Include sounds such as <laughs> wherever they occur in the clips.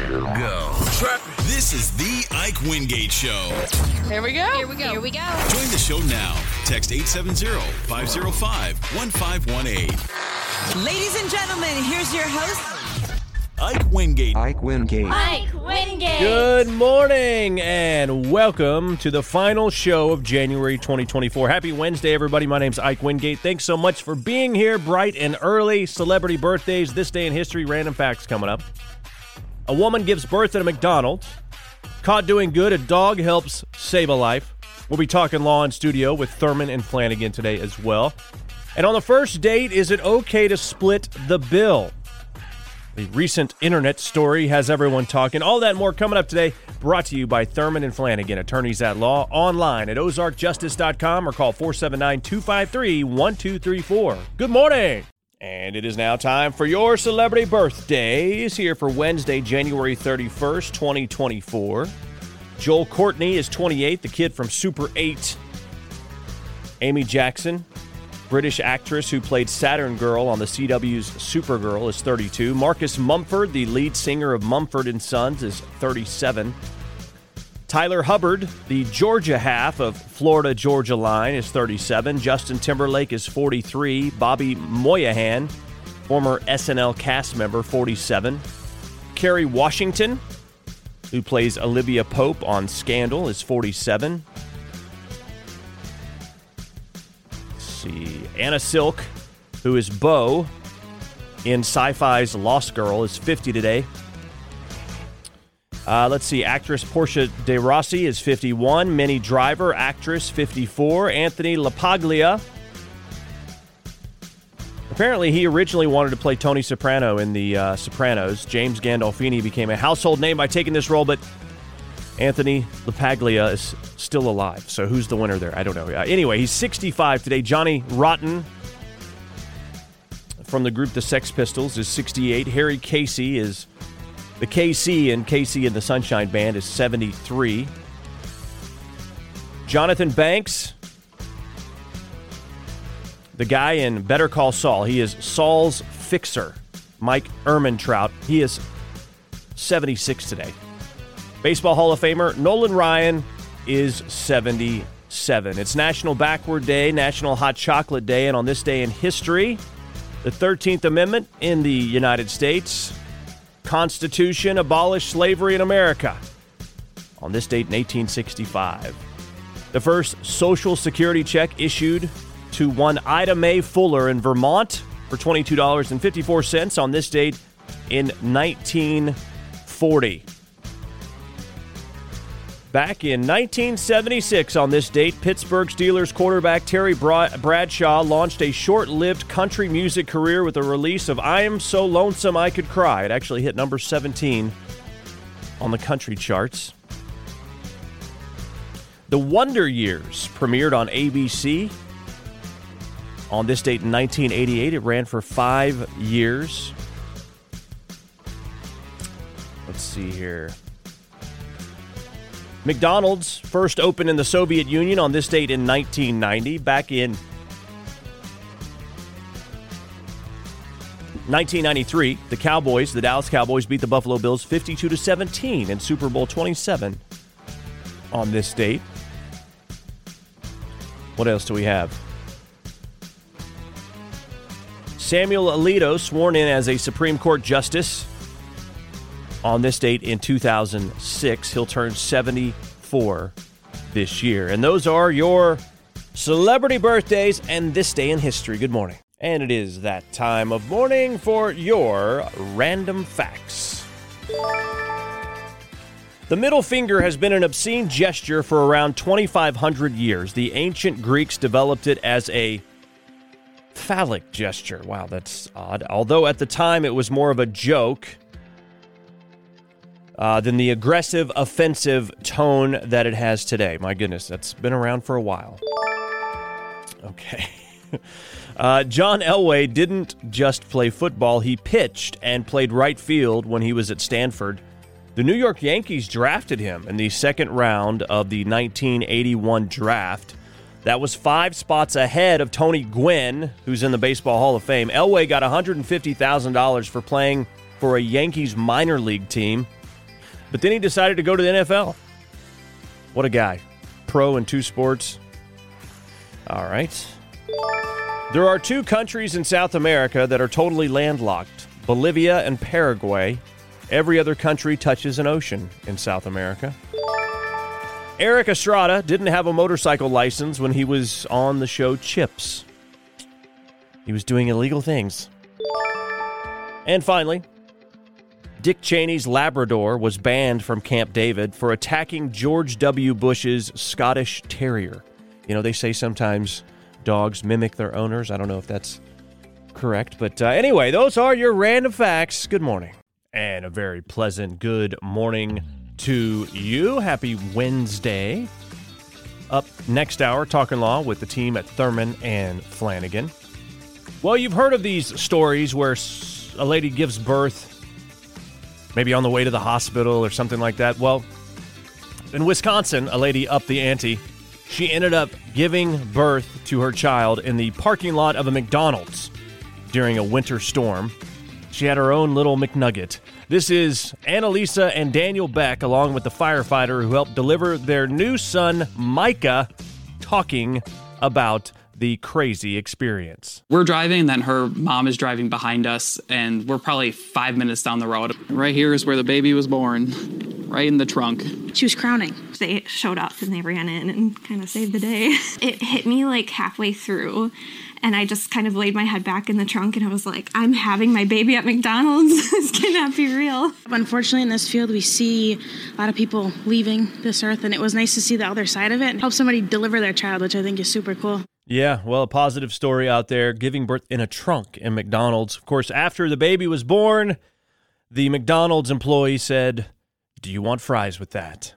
go. This is the Ike Wingate Show. Here we go. Here we go. Here we go. Join the show now. Text 870-505-1518. Ladies and gentlemen, here's your host. Ike Wingate. Ike Wingate. Ike Wingate. Good morning and welcome to the final show of January 2024. Happy Wednesday, everybody. My name's Ike Wingate. Thanks so much for being here bright and early. Celebrity birthdays, this day in history, random facts coming up. A woman gives birth at a McDonald's. Caught doing good, a dog helps save a life. We'll be talking law in studio with Thurman and Flanagan today as well. And on the first date, is it okay to split the bill? The recent internet story has everyone talking. All that more coming up today, brought to you by Thurman and Flanagan, attorneys at law, online at ozarkjustice.com or call 479 253 1234. Good morning. And it is now time for your celebrity birthdays here for Wednesday, January 31st, 2024. Joel Courtney is 28, the kid from Super 8. Amy Jackson, British actress who played Saturn Girl on the CW's Supergirl, is 32. Marcus Mumford, the lead singer of Mumford and Sons, is 37. Tyler Hubbard, the Georgia half of Florida Georgia Line, is 37. Justin Timberlake is 43. Bobby Moynihan, former SNL cast member, 47. Kerry Washington, who plays Olivia Pope on Scandal, is 47. Let's see. Anna Silk, who is Bo in sci fi's Lost Girl, is 50 today. Uh, let's see. Actress Portia de Rossi is 51. Minnie Driver, actress, 54. Anthony LaPaglia. Apparently, he originally wanted to play Tony Soprano in The uh, Sopranos. James Gandolfini became a household name by taking this role, but Anthony LaPaglia is still alive. So, who's the winner there? I don't know. Uh, anyway, he's 65 today. Johnny Rotten from the group The Sex Pistols is 68. Harry Casey is the KC and KC and the Sunshine Band is 73. Jonathan Banks, the guy in Better Call Saul, he is Saul's fixer. Mike Ehrmantraut, he is 76 today. Baseball Hall of Famer Nolan Ryan is 77. It's National Backward Day, National Hot Chocolate Day, and on this day in history, the 13th Amendment in the United States Constitution abolished slavery in America on this date in 1865. The first Social Security check issued to one Ida Mae Fuller in Vermont for $22.54 on this date in 1940. Back in 1976, on this date, Pittsburgh Steelers quarterback Terry Bradshaw launched a short lived country music career with the release of I Am So Lonesome I Could Cry. It actually hit number 17 on the country charts. The Wonder Years premiered on ABC on this date in 1988. It ran for five years. Let's see here. McDonald's first opened in the Soviet Union on this date in 1990. Back in 1993, the Cowboys, the Dallas Cowboys, beat the Buffalo Bills 52 to 17 in Super Bowl 27 on this date. What else do we have? Samuel Alito sworn in as a Supreme Court justice on this date in 2006. He'll turn 74 this year. And those are your celebrity birthdays and this day in history. Good morning. And it is that time of morning for your random facts. The middle finger has been an obscene gesture for around 2,500 years. The ancient Greeks developed it as a phallic gesture. Wow, that's odd. Although at the time it was more of a joke uh, than the aggressive, offensive tone that it has today. My goodness, that's been around for a while. Okay. <laughs> Uh, John Elway didn't just play football, he pitched and played right field when he was at Stanford. The New York Yankees drafted him in the second round of the 1981 draft. That was five spots ahead of Tony Gwynn, who's in the Baseball Hall of Fame. Elway got $150,000 for playing for a Yankees minor league team, but then he decided to go to the NFL. What a guy. Pro in two sports. All right. There are two countries in South America that are totally landlocked Bolivia and Paraguay. Every other country touches an ocean in South America. Erik Estrada didn't have a motorcycle license when he was on the show Chips. He was doing illegal things. And finally, Dick Cheney's Labrador was banned from Camp David for attacking George W. Bush's Scottish Terrier. You know, they say sometimes dogs mimic their owners. I don't know if that's correct. But uh, anyway, those are your random facts. Good morning. And a very pleasant good morning to you. Happy Wednesday. Up next hour, talking law with the team at Thurman and Flanagan. Well, you've heard of these stories where a lady gives birth, maybe on the way to the hospital or something like that. Well, in Wisconsin, a lady upped the ante she ended up giving birth to her child in the parking lot of a McDonald's during a winter storm. She had her own little McNugget. This is Annalisa and Daniel Beck, along with the firefighter who helped deliver their new son, Micah, talking about the crazy experience. We're driving, and then her mom is driving behind us, and we're probably five minutes down the road. Right here is where the baby was born, right in the trunk. She was crowning. They showed up and they ran in and kind of saved the day. <laughs> It hit me like halfway through. And I just kind of laid my head back in the trunk and I was like, I'm having my baby at McDonald's. <laughs> this cannot be real. Unfortunately, in this field, we see a lot of people leaving this earth, and it was nice to see the other side of it and help somebody deliver their child, which I think is super cool. Yeah, well, a positive story out there giving birth in a trunk in McDonald's. Of course, after the baby was born, the McDonald's employee said, Do you want fries with that?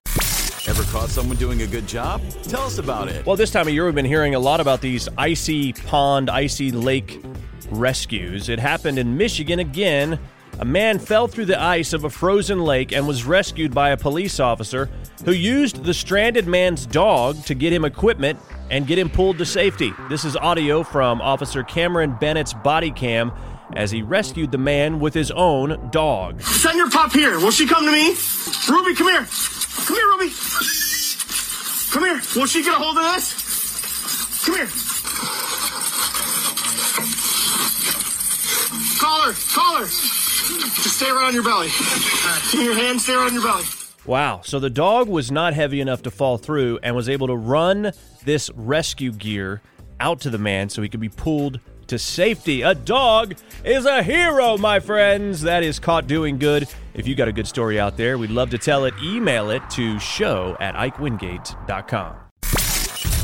Ever caught someone doing a good job? Tell us about it. Well, this time of year, we've been hearing a lot about these icy pond, icy lake rescues. It happened in Michigan again. A man fell through the ice of a frozen lake and was rescued by a police officer who used the stranded man's dog to get him equipment and get him pulled to safety. This is audio from Officer Cameron Bennett's body cam as he rescued the man with his own dog. Send your pup here. Will she come to me? Ruby, come here. Come here, Ruby. Come here. Will she get a hold of this? Come here. Call her. Call her. Just stay right on your belly. Keep your hands Stay on your belly. Wow. So the dog was not heavy enough to fall through and was able to run this rescue gear out to the man so he could be pulled to safety. A dog is a hero, my friends. That is caught doing good. If you got a good story out there, we'd love to tell it. Email it to show at ikewingate.com.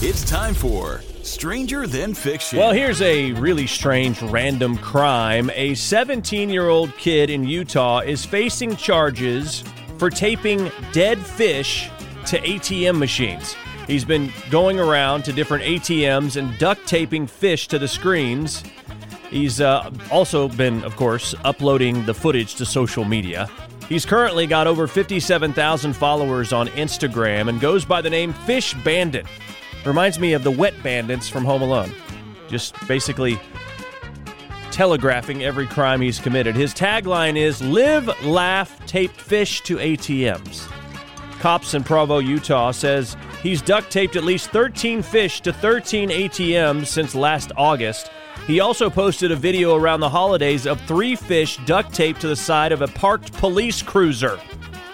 It's time for Stranger Than Fiction. Well, here's a really strange random crime. A 17 year old kid in Utah is facing charges for taping dead fish to ATM machines. He's been going around to different ATMs and duct taping fish to the screens. He's uh, also been, of course, uploading the footage to social media. He's currently got over 57,000 followers on Instagram and goes by the name Fish Bandit. Reminds me of the Wet Bandits from Home Alone. Just basically telegraphing every crime he's committed. His tagline is Live, Laugh, Tape Fish to ATMs. Cops in Provo, Utah says he's duct taped at least 13 fish to 13 ATMs since last August. He also posted a video around the holidays of three fish duct taped to the side of a parked police cruiser.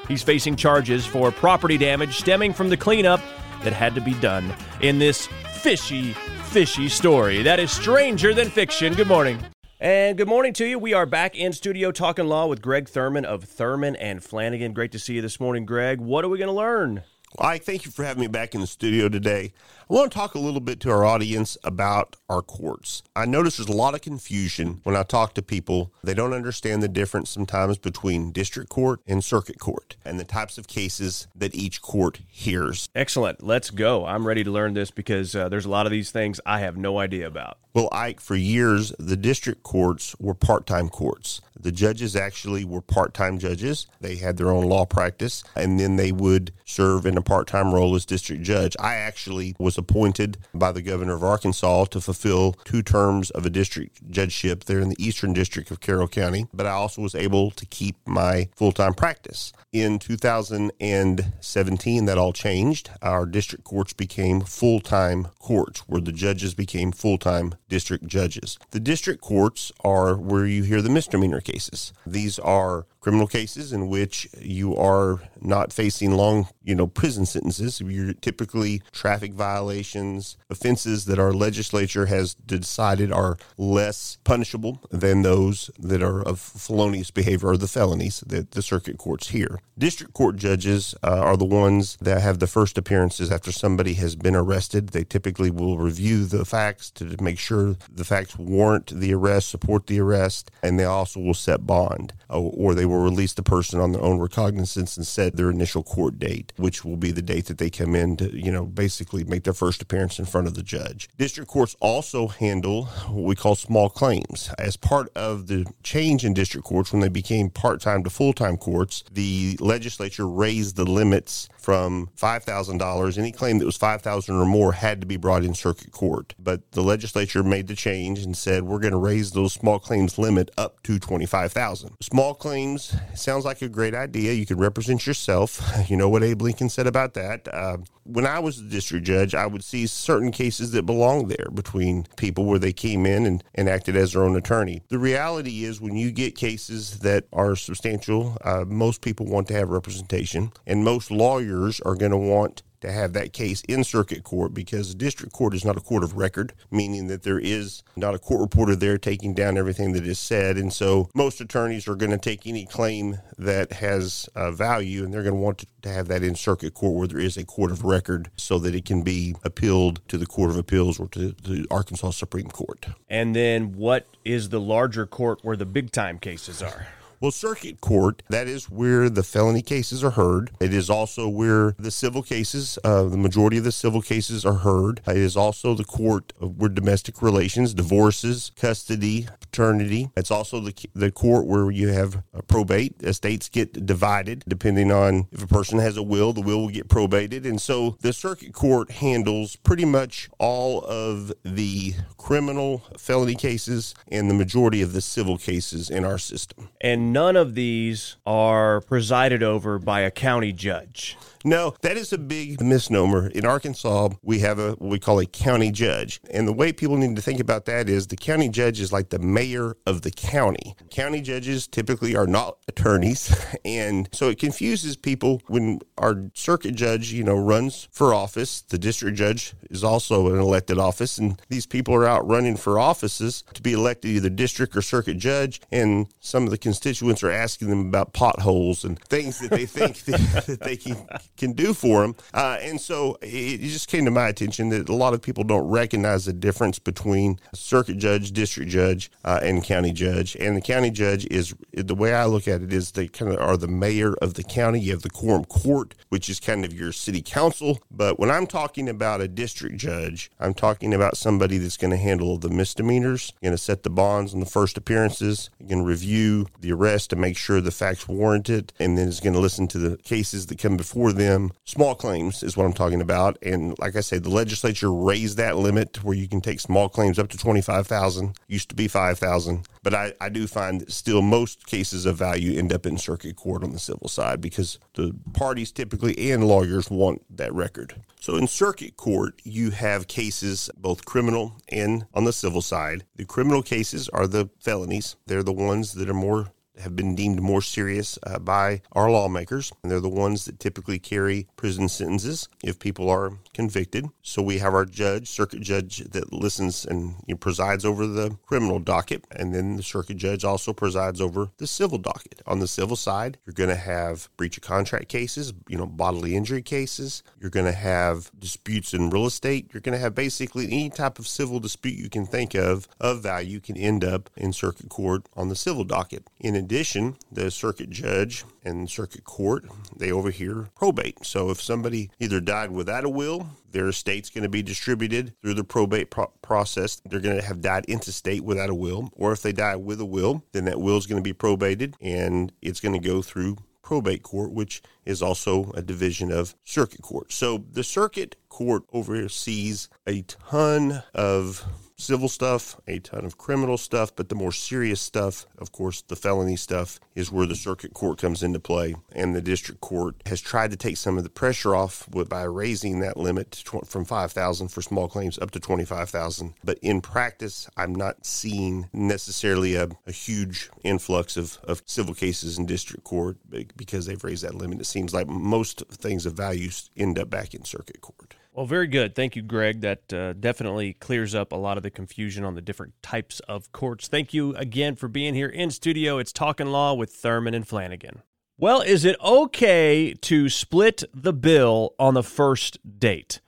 He's facing charges for property damage stemming from the cleanup that had to be done in this fishy fishy story. That is Stranger Than Fiction. Good morning. And good morning to you. We are back in studio talking law with Greg Thurman of Thurman and Flanagan. Great to see you this morning, Greg. What are we going to learn? Well, I thank you for having me back in the studio today. I want to talk a little bit to our audience about our courts. I notice there's a lot of confusion when I talk to people. They don't understand the difference sometimes between district court and circuit court and the types of cases that each court hears. Excellent. Let's go. I'm ready to learn this because uh, there's a lot of these things I have no idea about. Well, Ike, for years, the district courts were part time courts. The judges actually were part time judges. They had their own law practice, and then they would serve in a part time role as district judge. I actually was appointed by the governor of Arkansas to fulfill two terms of a district judgeship there in the Eastern District of Carroll County, but I also was able to keep my full time practice. In 2017, that all changed. Our district courts became full time courts, where the judges became full time district judges. The district courts are where you hear the misdemeanor cases. These are criminal cases in which you are not facing long, you know, prison sentences. You're typically traffic violations, offenses that our legislature has decided are less punishable than those that are of felonious behavior or the felonies that the circuit courts hear. District court judges uh, are the ones that have the first appearances after somebody has been arrested. They typically will review the facts to make sure the facts warrant the arrest, support the arrest, and they also will set bond or they will release the person on their own recognizance and set their initial court date, which will be the date that they come in to, you know, basically make their first appearance in front of the judge. District courts also handle what we call small claims. As part of the change in district courts when they became part time to full time courts, the legislature raised the limits from $5,000. Any claim that was 5000 or more had to be brought in circuit court. But the legislature made the change and said we're going to raise those small claims limit up to 25000 Small claims sounds like a great idea. You can represent yourself. <laughs> You know what Abe Lincoln said about that. Uh, when I was the district judge, I would see certain cases that belonged there between people where they came in and, and acted as their own attorney. The reality is, when you get cases that are substantial, uh, most people want to have representation, and most lawyers are going to want to have that case in circuit court because the district court is not a court of record, meaning that there is not a court reporter there taking down everything that is said. And so most attorneys are going to take any claim that has uh, value and they're going to want to have that in circuit court where there is a court of record so that it can be appealed to the Court of Appeals or to the Arkansas Supreme Court. And then what is the larger court where the big time cases are? Well, circuit court, that is where the felony cases are heard. It is also where the civil cases, uh, the majority of the civil cases are heard. It is also the court where domestic relations, divorces, custody, paternity. It's also the, the court where you have probate. Estates get divided depending on if a person has a will, the will will get probated. And so the circuit court handles pretty much all of the criminal felony cases and the majority of the civil cases in our system. And none of these are presided over by a county judge. No, that is a big misnomer. In Arkansas, we have a what we call a county judge. And the way people need to think about that is the county judge is like the mayor of the county. County judges typically are not attorneys. <laughs> And so it confuses people when our circuit judge, you know, runs for office. The district judge is also an elected office. And these people are out running for offices to be elected either district or circuit judge. And some of the constituents are asking them about potholes and things that they think <laughs> that, that they can can do for them. Uh, and so it, just came to my attention that a lot of people don't recognize the difference between circuit judge, district judge, uh, and county judge. And the county judge is the way I look at it is they kind of are the mayor of the county. You have the quorum court, which is kind of your city council. But when I'm talking about a district judge, I'm talking about somebody that's going to handle the misdemeanors, going to set the bonds on the first appearances, going to review the arrest to make sure the facts warrant it, and then is going to listen to the cases that come before them them. Small claims is what I'm talking about. And like I said, the legislature raised that limit to where you can take small claims up to 25,000. Used to be 5,000. But I, I do find that still most cases of value end up in circuit court on the civil side because the parties typically and lawyers want that record. So in circuit court, you have cases both criminal and on the civil side. The criminal cases are the felonies. They're the ones that are more have been deemed more serious uh, by our lawmakers. And they're the ones that typically carry prison sentences if people are convicted. So we have our judge, circuit judge, that listens and you know, presides over the criminal docket. And then the circuit judge also presides over the civil docket. On the civil side, you're going to have breach of contract cases, you know, bodily injury cases. You're going to have disputes in real estate. You're going to have basically any type of civil dispute you can think of of value can end up in circuit court on the civil docket. In addition, the circuit judge and circuit court, they overhear probate. So if somebody either died without a will, their estate's going to be distributed through the probate pro- process. They're going to have died intestate without a will, or if they die with a will, then that will is going to be probated and it's going to go through probate court, which is also a division of circuit court. So the circuit court oversees a ton of civil stuff, a ton of criminal stuff, but the more serious stuff, of course, the felony stuff, is where the circuit court comes into play. And the district court has tried to take some of the pressure off by raising that limit from 5,000 for small claims up to 25,000. But in practice, I'm not seeing necessarily a, a huge influx of, of civil cases in district court because they've raised that limit. It seems like most things of value end up back in circuit court. Well, very good. Thank you, Greg. That uh, definitely clears up a lot of the confusion on the different types of courts. Thank you again for being here in studio. It's Talking Law with Thurman and Flanagan. Well, is it okay to split the bill on the first date?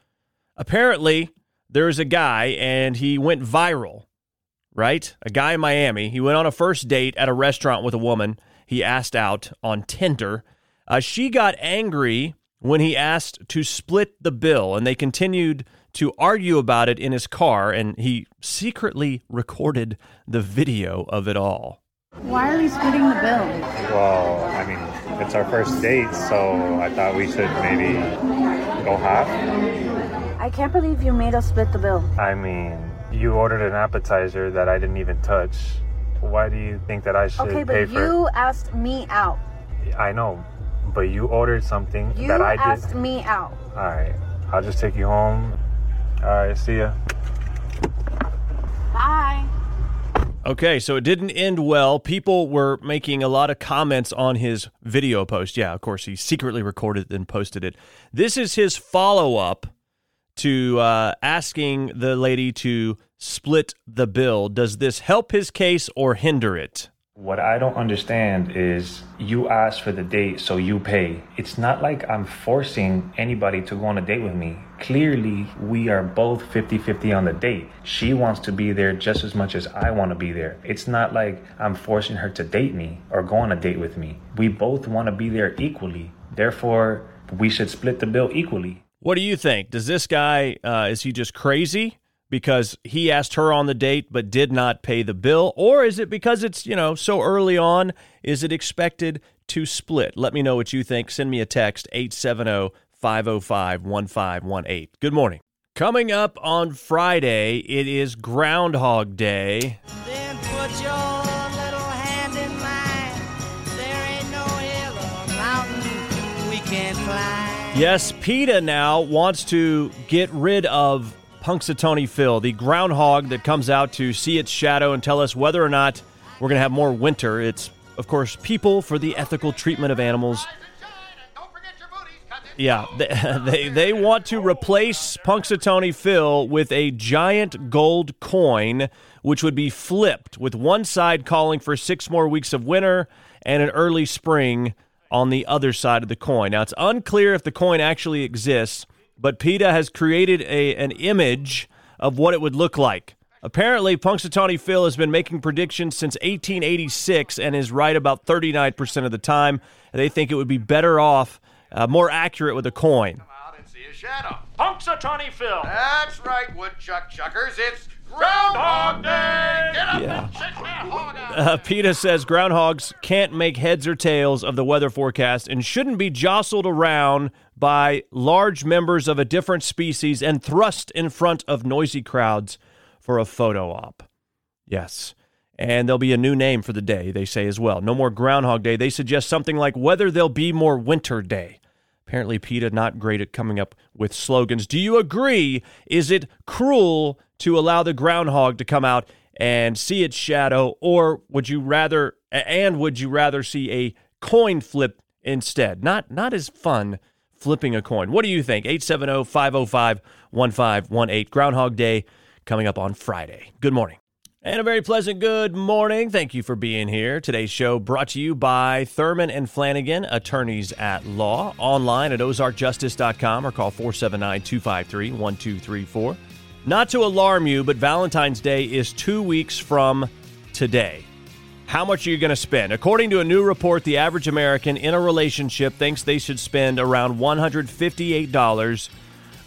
Apparently, there's a guy and he went viral, right? A guy in Miami. He went on a first date at a restaurant with a woman he asked out on Tinder. Uh, she got angry when he asked to split the bill, and they continued to argue about it in his car, and he secretly recorded the video of it all. Why are we splitting the bill? Well, I mean, it's our first date, so I thought we should maybe go half. I can't believe you made us split the bill. I mean, you ordered an appetizer that I didn't even touch. Why do you think that I should okay, pay but for you asked me out. I know, but you ordered something You that I did. You asked me out. All right, I'll just take you home. All right, see ya. Bye. Okay, so it didn't end well. People were making a lot of comments on his video post. Yeah, of course, he secretly recorded it and posted it. This is his follow up to uh, asking the lady to split the bill. Does this help his case or hinder it? What I don't understand is you asked for the date, so you pay. It's not like I'm forcing anybody to go on a date with me. Clearly, we are both 50 50 on the date. She wants to be there just as much as I want to be there. It's not like I'm forcing her to date me or go on a date with me. We both want to be there equally. Therefore, we should split the bill equally. What do you think? Does this guy, uh, is he just crazy? Because he asked her on the date but did not pay the bill? Or is it because it's, you know, so early on? Is it expected to split? Let me know what you think. Send me a text 870 505 1518. Good morning. Coming up on Friday, it is Groundhog Day. Then put your little hand in mine. There ain't no hill or mountain we can't climb. Yes, PETA now wants to get rid of Punxsutawney Phil, the groundhog that comes out to see its shadow and tell us whether or not we're going to have more winter. It's, of course, people for the ethical treatment of animals. Yeah, they, <laughs> they, they want to replace Punxsutawney Phil with a giant gold coin, which would be flipped, with one side calling for six more weeks of winter and an early spring on the other side of the coin. Now, it's unclear if the coin actually exists, but PETA has created a, an image of what it would look like. Apparently, Punxsutawney Phil has been making predictions since 1886 and is right about 39% of the time. They think it would be better off, uh, more accurate with a coin. Come out and See a shadow. Punxsutawney Phil. That's right, woodchuck chuckers. It's Groundhog Day. Get up Yeah. and check that hog out. Uh, PETA says groundhogs can't make heads or tails of the weather forecast and shouldn't be jostled around by large members of a different species and thrust in front of noisy crowds for a photo op. Yes. And there'll be a new name for the day, they say as well. No more Groundhog Day. They suggest something like whether there'll be more Winter Day. Apparently, PETA not great at coming up with slogans. Do you agree? Is it cruel to allow the groundhog to come out and see its shadow, or would you rather And would you rather see a coin flip instead? Not not as fun flipping a coin. What do you think? oh, 870-505-1518. Groundhog Day coming up on Friday. Good morning. And a very pleasant good morning. Thank you for being here. Today's show brought to you by Thurman and Flanagan, attorneys at law, online at ozarkjustice.com or call 479 253 1234. Not to alarm you, but Valentine's Day is two weeks from today. How much are you going to spend? According to a new report, the average American in a relationship thinks they should spend around $158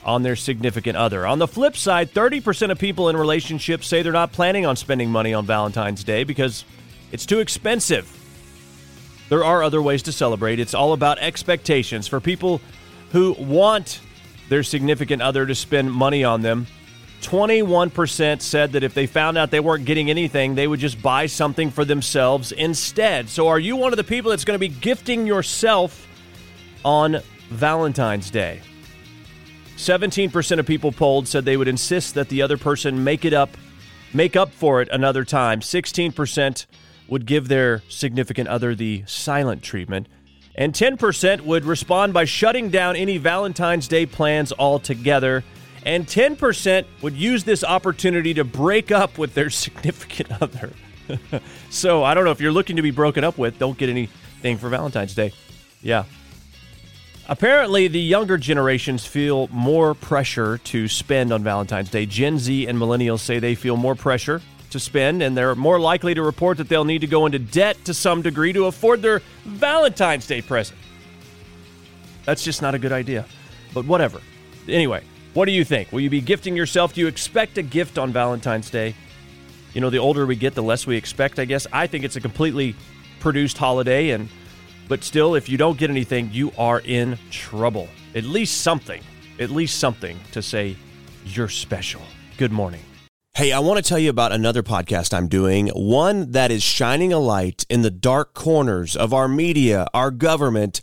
on their significant other. On the flip side, 30% of people in relationships say they're not planning on spending money on Valentine's Day because it's too expensive. There are other ways to celebrate. It's all about expectations. For people who want their significant other to spend money on them, 21% said that if they found out they weren't getting anything, they would just buy something for themselves instead. So, are you one of the people that's going to be gifting yourself on Valentine's Day? 17% of people polled said they would insist that the other person make it up, make up for it another time. 16% would give their significant other the silent treatment. And 10% would respond by shutting down any Valentine's Day plans altogether. And 10% would use this opportunity to break up with their <laughs> significant other. <laughs> so I don't know if you're looking to be broken up with, don't get anything for Valentine's Day. Yeah. Apparently, the younger generations feel more pressure to spend on Valentine's Day. Gen Z and millennials say they feel more pressure to spend, and they're more likely to report that they'll need to go into debt to some degree to afford their Valentine's Day present. That's just not a good idea. But whatever. Anyway, what do you think? Will you be gifting yourself? Do you expect a gift on Valentine's Day? You know, the older we get, the less we expect, I guess. I think it's a completely produced holiday and but still if you don't get anything, you are in trouble. At least something. At least something to say you're special. Good morning. Hey, I want to tell you about another podcast I'm doing, one that is shining a light in the dark corners of our media, our government,